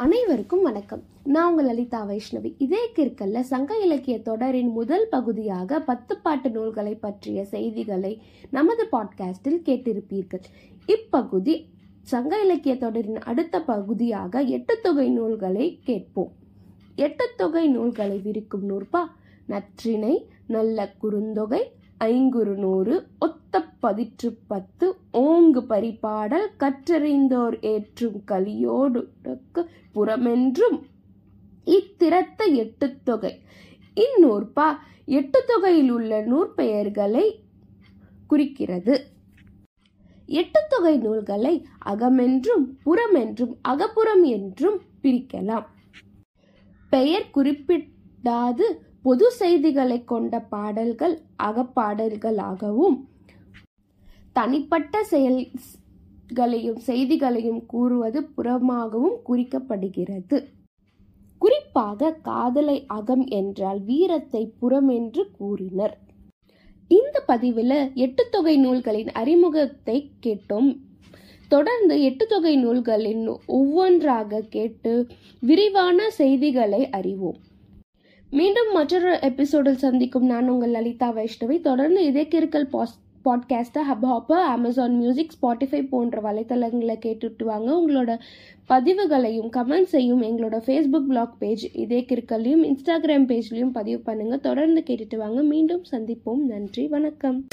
அனைவருக்கும் வணக்கம். நான் உங்கள் லலிதா வைஷ்ணவி. இதே கிற்கல்ல சங்க இலக்கிய தொடரின் முதல் பகுதியாக பத்து பாட்டு நூல்களை பற்றிய செய்திகளை நமது பாட்காஸ்டில் கேட்டிருப்பீர்கள். இப்பகுதி சங்க இலக்கிய தொடரின் அடுத்த பகுதியாக எட்டு தொகை நூல்களை கேட்போம். எட்டு தொகை நூல்களை விரிக்கும் நூற்பா? நற்றினை நல்ல குறுந்தொகை ஐங்குறு நூறு ஒத்த பதிற்று பத்து ஓங்கு பரிபாடல் கற்றறிந்தோர் ஏற்றும் கலியோடு புறமென்றும் இத்திறத்த எட்டு தொகை. இந்நூற்பா எட்டு தொகையில் உள்ள நூற்பெயர்களை குறிக்கிறது. எட்டு தொகை நூல்களை அகமென்றும் புறமென்றும் அகப்புறம் என்றும் பிரிக்கலாம். பெயர் குறிப்பிடாது பொது செய்திகளை கொண்ட பாடல்கள் அகப்பாடல்களாகவும் தனிப்பட்ட செயல்களையும் செய்திகளையும் கூறுவது புறமாகவும் குறிக்கப்படுகிறது. குறிப்பாக காதலை அகம் என்றால் வீரத்தை புறம் என்று கூறினர். இந்த பதிவில் எட்டு தொகை நூல்களின் அறிமுகத்தை கேட்டோம். தொடர்ந்து எட்டு தொகை நூல்களின் ஒவ்வொன்றாக கேட்டு விரிவான செய்திகளை அறிவோம். மீண்டும் மற்றொரு எபிசோடில் சந்திக்கும் நான் உங்கள் லலிதா வைஷ்ணவி. தொடர்ந்து இதே கிருக்கல் பாஸ் பாட்காஸ்ட்டை Hubhopper Amazon music Spotify போன்ற வலைத்தளங்களை கேட்டுட்டு வாங்க உங்களோட பதிவுகளையும் கமெண்ட்ஸையும் எங்களோட ஃபேஸ்புக் பிளாக் பேஜ் இதே கிற்கல்லையும் இன்ஸ்டாகிராம் பேஜ்லையும் பதிவு பண்ணுங்கள் தொடர்ந்து கேட்டுட்டு வாங்க. மீண்டும் சந்திப்போம். நன்றி. வணக்கம்.